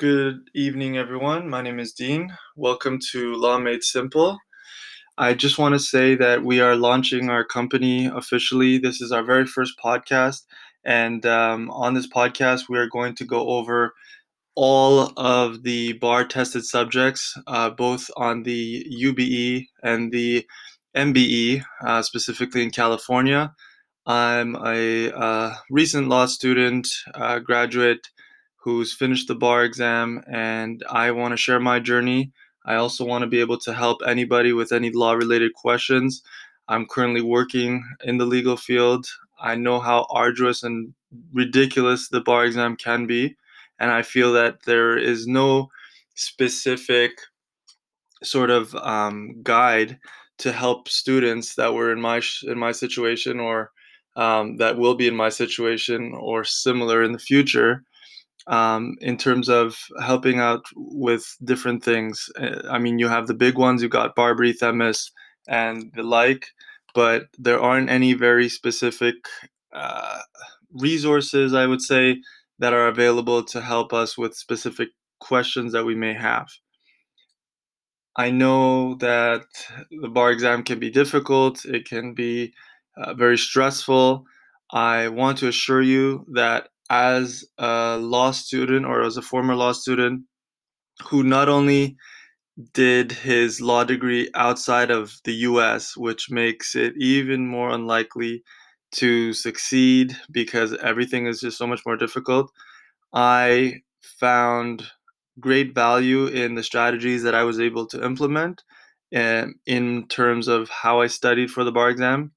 Good evening, everyone. My name is Dean. Welcome to Law Made Simple. I just want to say that we are launching our company officially. This is our very first podcast. And um, on this podcast, we are going to go over all of the bar tested subjects, uh, both on the UBE and the MBE, uh, specifically in California. I'm a uh, recent law student, uh, graduate who's finished the bar exam, and I want to share my journey. I also want to be able to help anybody with any law related questions. I'm currently working in the legal field. I know how arduous and ridiculous the bar exam can be, and I feel that there is no specific sort of um, guide to help students that were in my in my situation or um, that will be in my situation or similar in the future um, in terms of helping out with different things. Uh, I mean, you have the big ones, you've got BARBRI, Themis, and the like, but there aren't any very specific uh, resources, I would say, that are available to help us with specific questions that we may have. I know that the bar exam can be difficult, it can be uh, very stressful. I want to assure you that as a law student or as a former law student who not only did his law degree outside of the US, which makes it even more unlikely to succeed because everything is just so much more difficult. I found great value in the strategies that I was able to implement um, in terms of how I studied for the bar exam.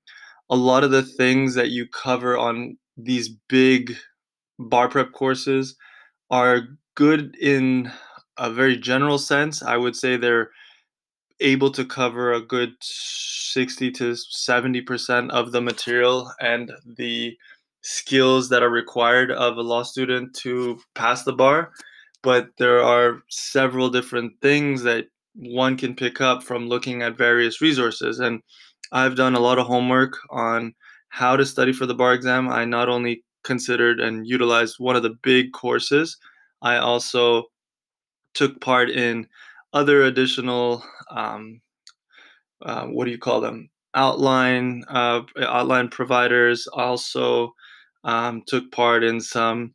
A lot of the things that you cover on these big bar prep courses are good in a very general sense. I would say they're able to cover a good 60 to 70% of the material and the skills that are required of a law student to pass the bar. But there are several different things that one can pick up from looking at various resources. And I've done a lot of homework on how to study for the bar exam. I not only considered and utilized one of the big courses. I also took part in other additional, um, uh, what do you call them? Outline uh, outline providers. Also um, took part in some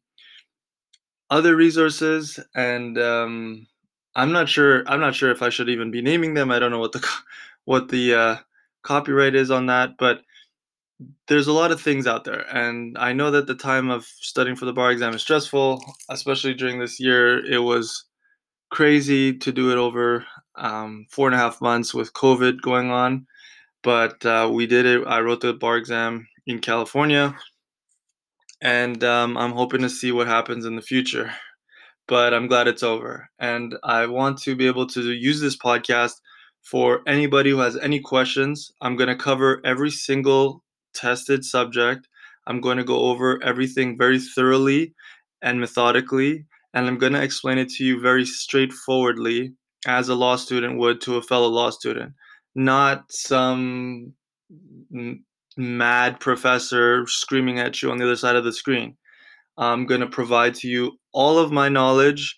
other resources, and um, I'm not sure. I'm not sure if I should even be naming them. I don't know what the what the uh, copyright is on that, but there's a lot of things out there and i know that the time of studying for the bar exam is stressful especially during this year. It was crazy to do it over um, four and a half months with covid going on but uh, we did it. I wrote the bar exam in california and um, i'm hoping to see what happens in the future but i'm glad it's over and i want to be able to use this podcast for anybody who has any questions. I'm going to cover every single tested subject. I'm going to go over everything very thoroughly and methodically, and I'm going to explain it to you very straightforwardly as a law student would to a fellow law student, not some mad professor screaming at you on the other side of the screen. I'm going to provide to you all of my knowledge,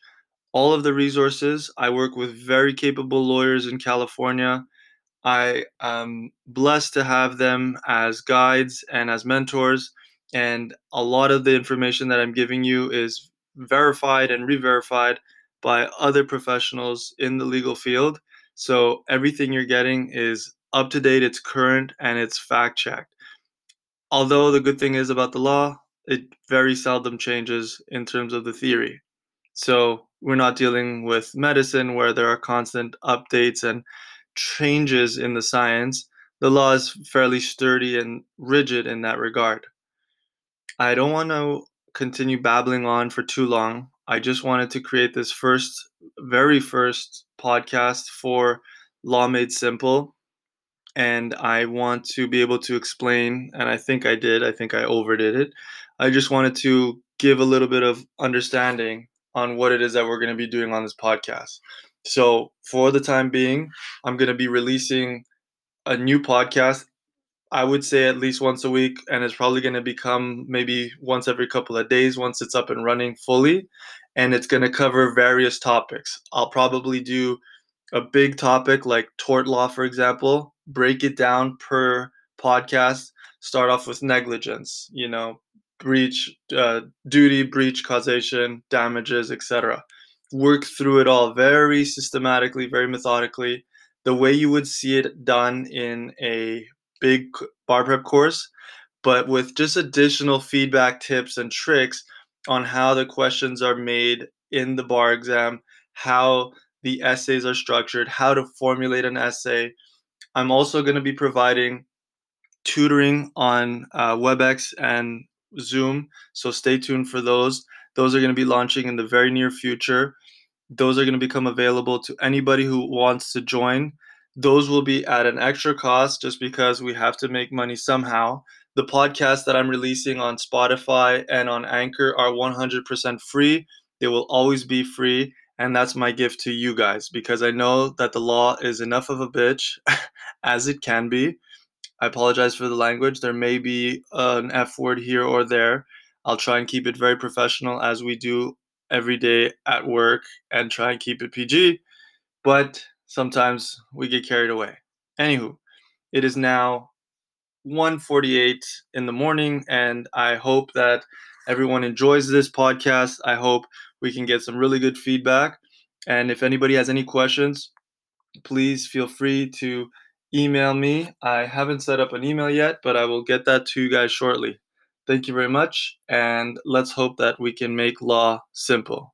all of the resources. I work with very capable lawyers in California I am blessed to have them as guides and as mentors. And a lot of the information that I'm giving you is verified and re verified by other professionals in the legal field. So everything you're getting is up to date, it's current, and it's fact checked. Although the good thing is about the law, it very seldom changes in terms of the theory. So we're not dealing with medicine where there are constant updates and changes in the science, the law is fairly sturdy and rigid in that regard. I don't want to continue babbling on for too long. I just wanted to create this first, very first podcast for Law Made Simple. And I want to be able to explain, and I think I did, I think I overdid it. I just wanted to give a little bit of understanding on what it is that we're going to be doing on this podcast. So, for the time being, I'm going to be releasing a new podcast. I would say at least once a week, and it's probably going to become maybe once every couple of days once it's up and running fully. and it's going to cover various topics. I'll probably do a big topic like tort law, for example, break it down per podcast. Start off with negligence, you know, breach, uh, duty, breach, causation, damages, etc. Work through it all very systematically, very methodically, the way you would see it done in a big bar prep course, but with just additional feedback tips and tricks on how the questions are made in the bar exam, how the essays are structured, how to formulate an essay. I'm also going to be providing tutoring on uh, WebEx and Zoom, so stay tuned for those. Those are going to be launching in the very near future. Those are going to become available to anybody who wants to join. Those will be at an extra cost just because we have to make money somehow. The podcasts that I'm releasing on Spotify and on Anchor are 100% free. They will always be free. And that's my gift to you guys because I know that the law is enough of a bitch as it can be. I apologize for the language. There may be uh, an F word here or there. I'll try and keep it very professional as we do every day at work and try and keep it PG. But sometimes we get carried away. Anywho, it is now 1:48 in the morning and I hope that everyone enjoys this podcast. I hope we can get some really good feedback. And if anybody has any questions, please feel free to email me. I haven't set up an email yet, but I will get that to you guys shortly. Thank you very much, and let's hope that we can make law simple.